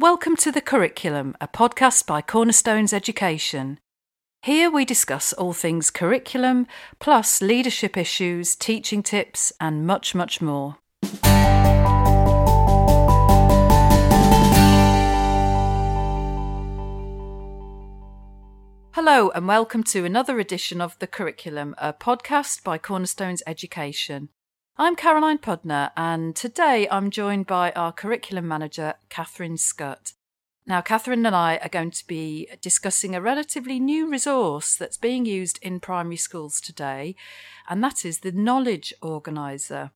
Welcome to The Curriculum, a podcast by Cornerstones Education. Here we discuss all things curriculum, plus leadership issues, teaching tips, and much, much more. Hello, and welcome to another edition of The Curriculum, a podcast by Cornerstones Education. I'm Caroline Podner, and today I'm joined by our curriculum manager, Catherine Scutt. Now, Catherine and I are going to be discussing a relatively new resource that's being used in primary schools today, and that is the Knowledge Organiser.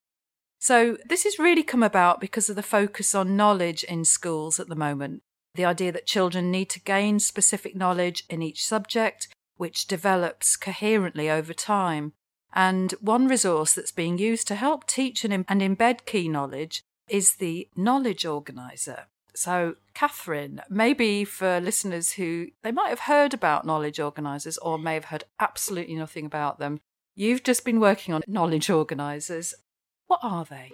So, this has really come about because of the focus on knowledge in schools at the moment. The idea that children need to gain specific knowledge in each subject, which develops coherently over time. And one resource that's being used to help teach and, and embed key knowledge is the Knowledge Organiser. So, Catherine, maybe for listeners who they might have heard about knowledge organisers or may have heard absolutely nothing about them, you've just been working on knowledge organisers. What are they?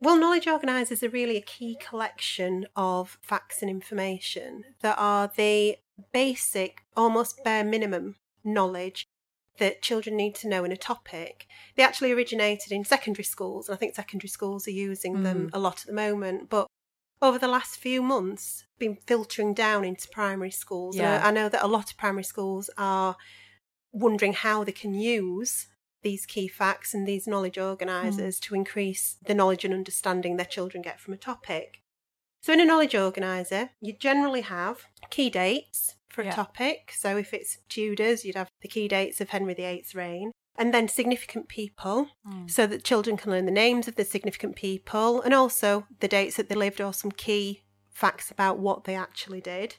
Well, knowledge organisers are really a key collection of facts and information that are the basic, almost bare minimum knowledge that children need to know in a topic. They actually originated in secondary schools, and I think secondary schools are using mm. them a lot at the moment. But over the last few months, been filtering down into primary schools. Yeah. I know that a lot of primary schools are wondering how they can use these key facts and these knowledge organisers mm. to increase the knowledge and understanding their children get from a topic. So, in a knowledge organiser, you generally have key dates, for yeah. a topic. So if it's Tudors, you'd have the key dates of Henry VIII's reign. And then significant people, mm. so that children can learn the names of the significant people and also the dates that they lived or some key facts about what they actually did.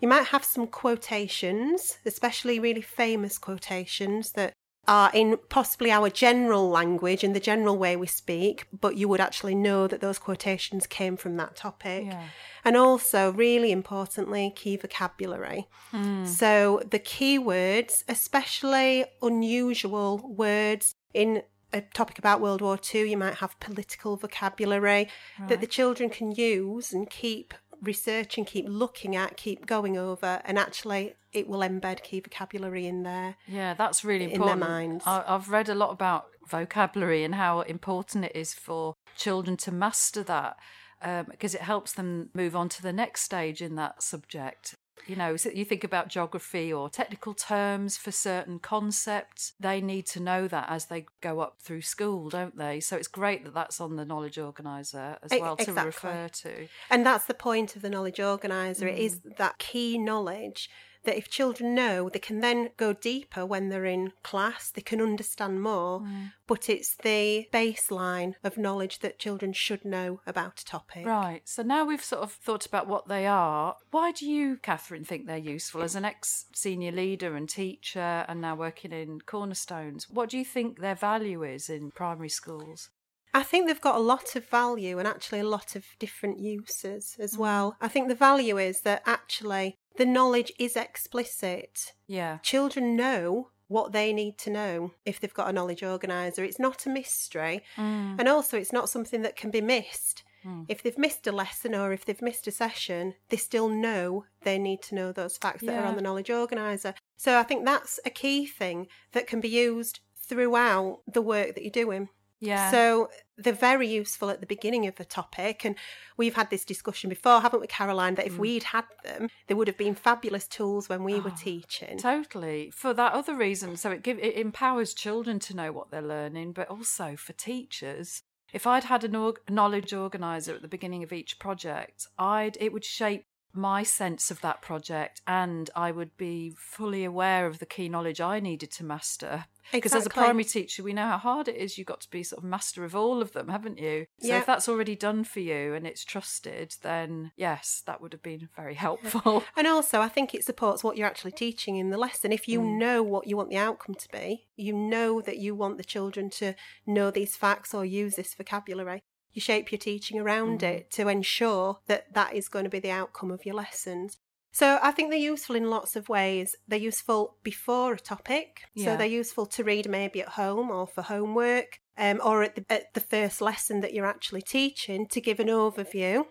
You might have some quotations, especially really famous quotations that are in possibly our general language and the general way we speak, but you would actually know that those quotations came from that topic. Yeah. And also, really importantly, key vocabulary. Mm. So the key words, especially unusual words in a topic about World War II, you might have political vocabulary right. that the children can use and keep researching, keep looking at, keep going over, and actually it will embed key vocabulary in there. Yeah, that's really important. In their minds. I've read a lot about vocabulary and how important it is for children to master that because um, it helps them move on to the next stage in that subject. You know, so you think about geography or technical terms for certain concepts, they need to know that as they go up through school, don't they? So it's great that that's on the knowledge organizer as well exactly. to refer to. And that's the point of the knowledge organizer. Mm. It is that key knowledge that if children know, they can then go deeper when they're in class, they can understand more, mm. but it's the baseline of knowledge that children should know about a topic. Right. So now we've sort of thought about what they are. Why do you, Catherine, think they're useful as an ex senior leader and teacher and now working in Cornerstones? What do you think their value is in primary schools? I think they've got a lot of value and actually a lot of different uses as mm. well. I think the value is that actually the knowledge is explicit. Yeah. Children know what they need to know if they've got a knowledge organizer. It's not a mystery. Mm. And also, it's not something that can be missed. Mm. If they've missed a lesson or if they've missed a session, they still know they need to know those facts yeah. that are on the knowledge organizer. So I think that's a key thing that can be used throughout the work that you're doing. Yeah. So they're very useful at the beginning of the topic. And we've had this discussion before, haven't we, Caroline? That if mm. we'd had them, they would have been fabulous tools when we oh, were teaching. Totally. For that other reason. So it give, it empowers children to know what they're learning, but also for teachers. If I'd had a org- knowledge organizer at the beginning of each project, I'd it would shape my sense of that project and I would be fully aware of the key knowledge I needed to master. Because exactly. as a primary teacher, we know how hard it is. You've got to be sort of master of all of them, haven't you? So if that's already done for you and it's trusted, then yes, that would have been very helpful. And also, I think it supports what you're actually teaching in the lesson. If you mm. know what you want the outcome to be, you know that you want the children to know these facts or use this vocabulary, you shape your teaching around mm. it to ensure that that is going to be the outcome of your lessons. So I think they're useful in lots of ways. They're useful before a topic, yeah. so they're useful to read maybe at home or for homework, um, or at the, at the first lesson that you're actually teaching to give an overview.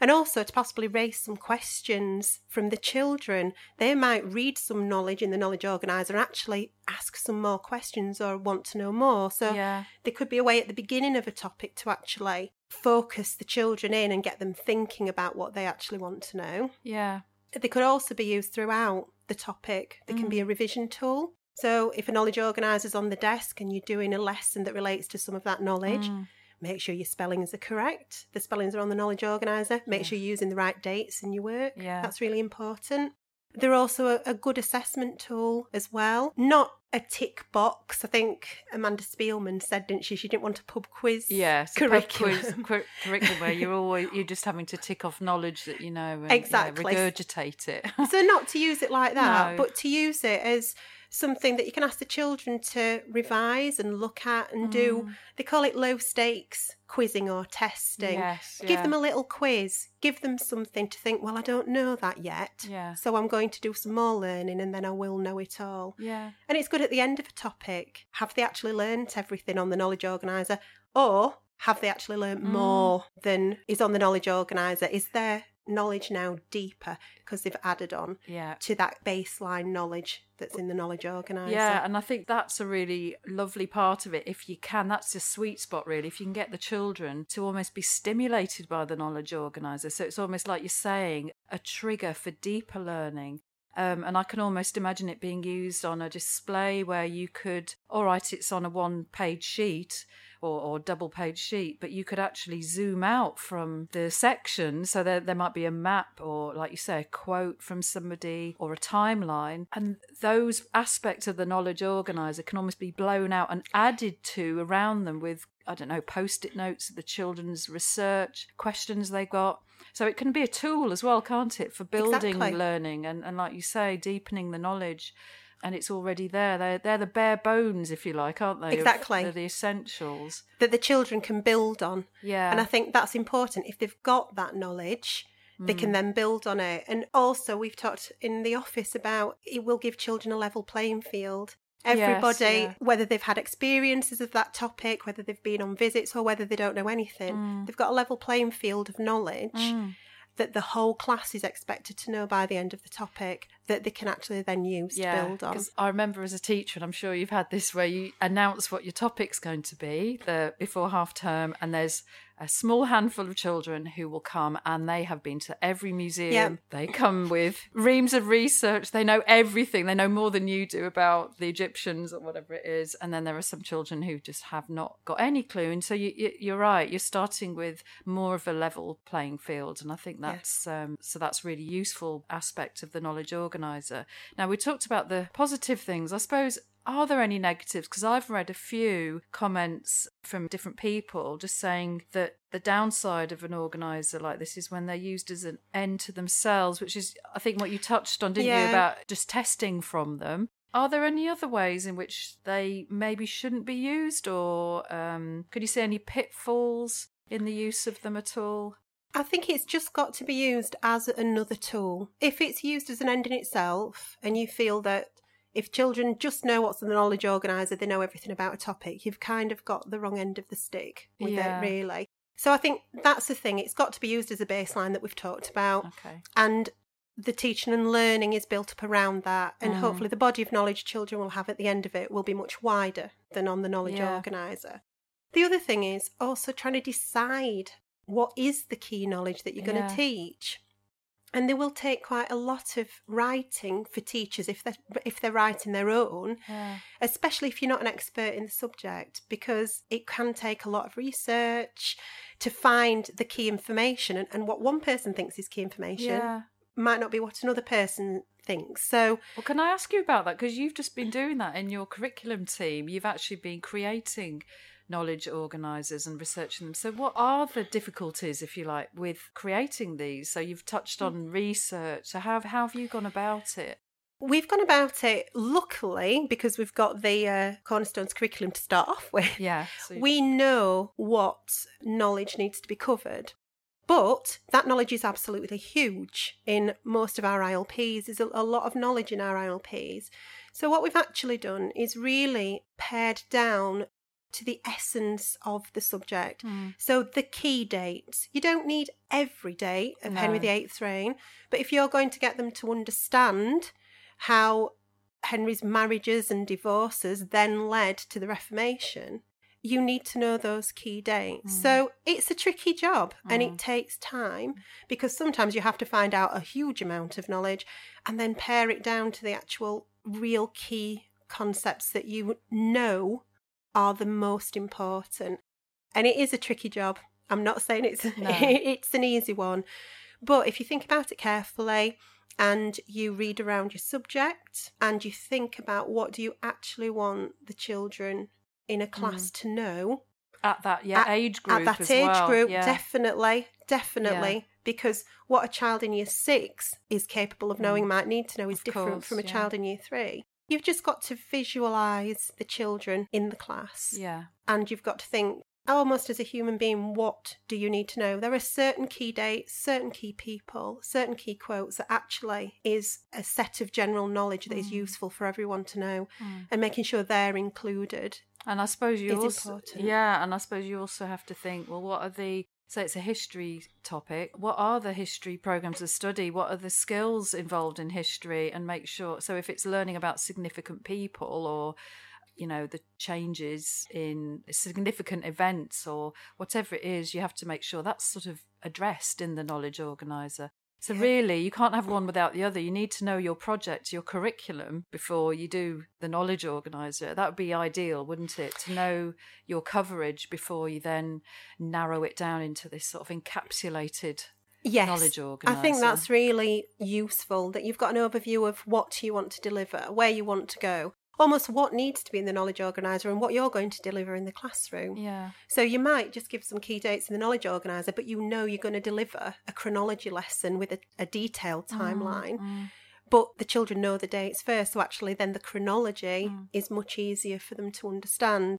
And also to possibly raise some questions from the children. They might read some knowledge in the knowledge organiser and actually ask some more questions or want to know more. So yeah. there could be a way at the beginning of a topic to actually focus the children in and get them thinking about what they actually want to know. Yeah. They could also be used throughout the topic. They can be a revision tool. So if a knowledge organizer is on the desk and you're doing a lesson that relates to some of that knowledge, Mm. Make sure your spellings are correct. The spellings are on the knowledge organiser. Make sure you're using the right dates in your work. Yeah. That's really important. They're also a, a good assessment tool as well. Not a tick box. I think Amanda Spielman said, didn't she? She didn't want a pub quiz. Yeah, it's a pub curriculum. quiz cur- curriculum where you're always you're just having to tick off knowledge that you know and yeah, Exactly. regurgitate it. so not to use it like that, No. but to use it as something that you can ask the children to revise and look at and do. Mm. They call it low stakes quizzing or testing. yes, Give yeah. them a little quiz. Give them something to think, well, I don't know that yet. Yeah. So I'm going to do some more learning and then I will know it all. Yeah. And it's good at the end of a topic. Have they actually learnt everything on the knowledge organiser? Or have they actually learnt Mm. more than is on the knowledge organiser? Is their knowledge now deeper because they've added on Yeah. to that baseline knowledge that's in the knowledge organiser? Yeah, and I think that's a really lovely part of it. If you can, that's the sweet spot, really. If you can get the children to almost be stimulated by the knowledge organizer. So it's almost like you're saying a trigger for deeper learning. Um, and I can almost imagine it being used on a display where you could, all right, it's on a one page sheet or, or double page sheet, but you could actually zoom out from the section. So there, there might be a map or, like you say, a quote from somebody or a timeline. And those aspects of the knowledge organizer can almost be blown out and added to around them with, I don't know, post it notes of the children's research, questions they got. So it can be a tool as well, can't it, for building Exactly. learning and, and, like you say, deepening the knowledge. And it's already there. They're, they're the bare bones, if you like, aren't they? Exactly. They're the essentials. That the children can build on. Yeah. And I think that's important. If they've got that knowledge, they Mm. can then build on it. And also, we've talked in the office about it will give children a level playing field. Yes, Everybody, yeah. whether they've had experiences of that topic, whether they've been on visits, or whether they don't know anything, Mm. they've got a level playing field of knowledge Mm. That the whole class is expected to know by the end of the topic that they can actually then use to build on. I remember as a teacher, and I'm sure you've had this, where you announce what your topic's going to be the before half term, and there's a small handful of children who will come, and they have been to every museum. They come with reams of research. They know everything. They know more than you do about the Egyptians or whatever it is. And then there are some children who just have not got any clue. And so you, you, you're right. You're starting with more of a level playing field, and I think that's um, so that's really useful aspect of the knowledge organizer. Now we talked about the positive things. I suppose are there any negatives? Because I've read a few comments from different people just saying that the downside of an organizer like this is when they're used as an end to themselves, which is I think what you touched on, didn't you, about just testing from them. Are there any other ways in which they maybe shouldn't be used, or um, could you see any pitfalls in the use of them at all? I think it's just got to be used as another tool. If it's used as an end in itself, and you feel that if children just know what's in the knowledge organiser, they know everything about a topic, you've kind of got the wrong end of the stick with Yeah. it, really. So I think that's the thing. It's got to be used as a baseline that we've talked about, Okay. and the teaching and learning is built up around that. And Mm. hopefully, the body of knowledge children will have at the end of it will be much wider than on the knowledge Yeah. organiser. The other thing is also trying to decide what is the key knowledge that you're going to teach. And they will take quite a lot of writing for teachers if they're if they're writing their own, Yeah. especially if you're not an expert in the subject, because it can take a lot of research to find the key information. And, and what one person thinks is key information Yeah. might not be what another person thinks. So Well, can I ask you about that? Because you've just been doing that in your curriculum team. You've actually been creating knowledge organisers and researching them. So, what are the difficulties, if you like, with creating these? So, you've touched on research. So, how, how have you gone about it? we've gone about it luckily because we've got the uh, Cornerstones curriculum to start off with. Yeah. So we know what knowledge needs to be covered. But that knowledge is absolutely huge in most of our ILPs. There's a, a lot of knowledge in our ILPs. So, what we've actually done is really pared down to the essence of the subject. Mm. So the key dates. You don't need every date of Henry VIII's reign, but if you're going to get them to understand how Henry's marriages and divorces then led to the Reformation, you need to know those key dates. Mm. So it's a tricky job and Mm. it takes time because sometimes you have to find out a huge amount of knowledge and then pare it down to the actual real key concepts that you know are the most important. And it is a tricky job. I'm not saying it's No. it's an easy one. But if you think about it carefully and you read around your subject and you think about what do you actually want the children in a class to know At that yeah At- age group at that age well. group, yeah. definitely, definitely. Because what a child in year six is capable of knowing, might need to know, is Mm. Of different course, from a yeah. child in year three. You've just got to visualize the children in the class yeah. and you've got to think almost as a human being what do you need to know there are certain key dates certain key people certain key quotes that actually is a set of general knowledge that is Mm. useful for everyone to know Mm. and making sure they're included And I suppose you also, important. yeah, and I suppose you also have to think, well, what are the so it's a history topic. What are the history programs of study? What are the skills involved in history? And make sure. So if it's learning about significant people or you know the changes in significant events or whatever it is, you have to make sure that's sort of addressed in the knowledge organizer. So Yeah. really, you can't have one without the other. You need to know your project, your curriculum before you do the knowledge organizer. That would be ideal, wouldn't it? To know your coverage before you then narrow it down into this sort of encapsulated yes knowledge organizer. I think that's really useful that you've got an overview of what you want to deliver, where you want to go, almost what needs to be in the knowledge organizer and what you're going to deliver in the classroom. yeah, So you might just give some key dates in the knowledge organizer, but you know you're going to deliver a chronology lesson with a, a detailed timeline. Mm, But the children know the dates first, so actually then the chronology Mm. is much easier for them to understand.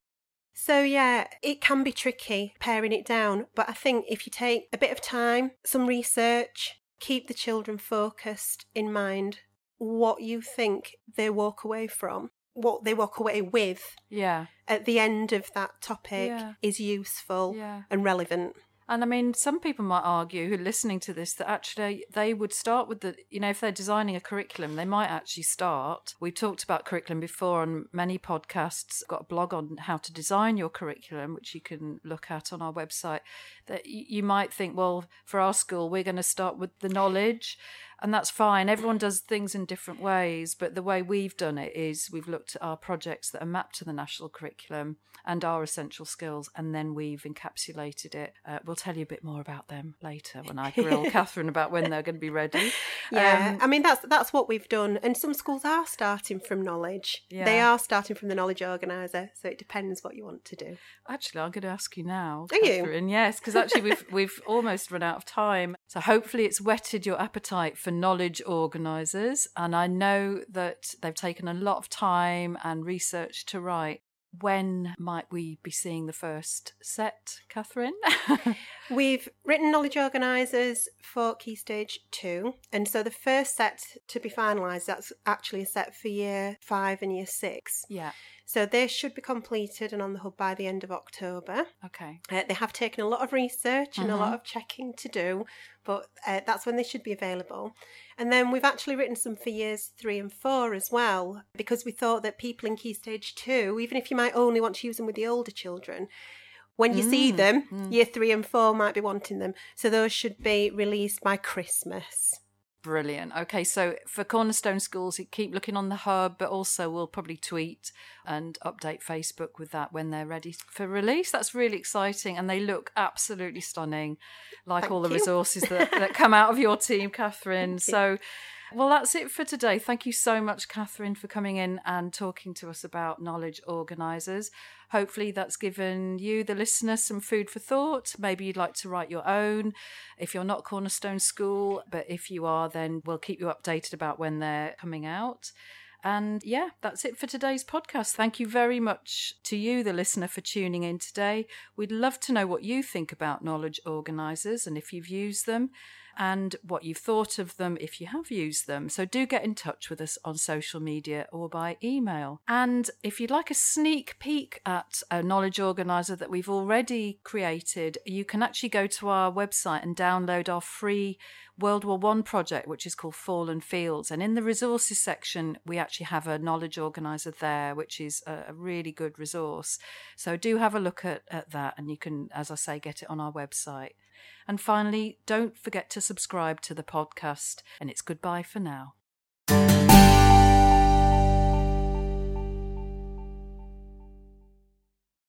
So yeah, it can be tricky paring it down, but I think if you take a bit of time, some research, keep the children focused in mind what you think they walk away from, what they walk away with yeah, at the end of that topic Yeah. is useful yeah. and relevant. And I mean, some people might argue who are listening to this that actually they would start with the, you know, if they're designing a curriculum, they might actually start. We've talked about curriculum before on many podcasts, got a blog on how to design your curriculum, which you can look at on our website. That you might think, well, for our school, we're going to start with the knowledge. And that's fine. Everyone does things in different ways, but the way we've done it is we've looked at our projects that are mapped to the national curriculum and our essential skills, and then we've encapsulated it. Uh, we'll tell you a bit more about them later when I grill Catherine about when they're going to be ready. Yeah, Um, I mean that's that's what we've done, and some schools are starting from knowledge. Yeah. They are starting from the knowledge organizer, so it depends what you want to do. Actually, I'm going to ask you now, Are you? Catherine. Yes, because actually we've we've almost run out of time. So hopefully it's whetted your appetite for knowledge organisers, and I know that they've taken a lot of time and research to write. When might we be seeing the first set, Catherine? We've written knowledge organisers for Key Stage 2, and so the first set to be finalised, that's actually a set for year 5 and year 6. yeah. So they should be completed and on the hub by the end of October. Okay. Uh, they have taken a lot of research and a Mhm. lot of checking to do, but uh, that's when they should be available. And then we've actually written some for years three and four as well, because we thought that people in Key Stage two, even if you might only want to use them with the older children, when you see Mm, them, mm. year three and four might be wanting them. So those should be released by Christmas. Brilliant. Okay, so for Cornerstone Schools, keep looking on the hub, but also we'll probably tweet and update Facebook with that when they're ready for release. That's really exciting, and they look absolutely stunning, like Thank all the you. resources that, that come out of your team, Catherine. Thank you. Well, that's it for today. Thank you so much, Catherine, for coming in and talking to us about knowledge organisers. Hopefully, that's given you, the listener, some food for thought. Maybe you'd like to write your own if you're not Cornerstone School, but if you are, then we'll keep you updated about when they're coming out. And yeah, that's it for today's podcast. Thank you very much to you, the listener, for tuning in today. We'd love to know what you think about knowledge organisers and if you've used them. And what you've thought of them if you have used them. So do get in touch with us on social media or by email. And if you'd like a sneak peek at a knowledge organizer that we've already created, you can actually go to our website and download our free World War One project, which is called Fallen Fields. And in the resources section, we actually have a knowledge organizer there, which is a, really good resource. So do have a look at, at that, and you can, as I say, get it on our website. And finally, don't forget to subscribe to the podcast, and it's goodbye for now.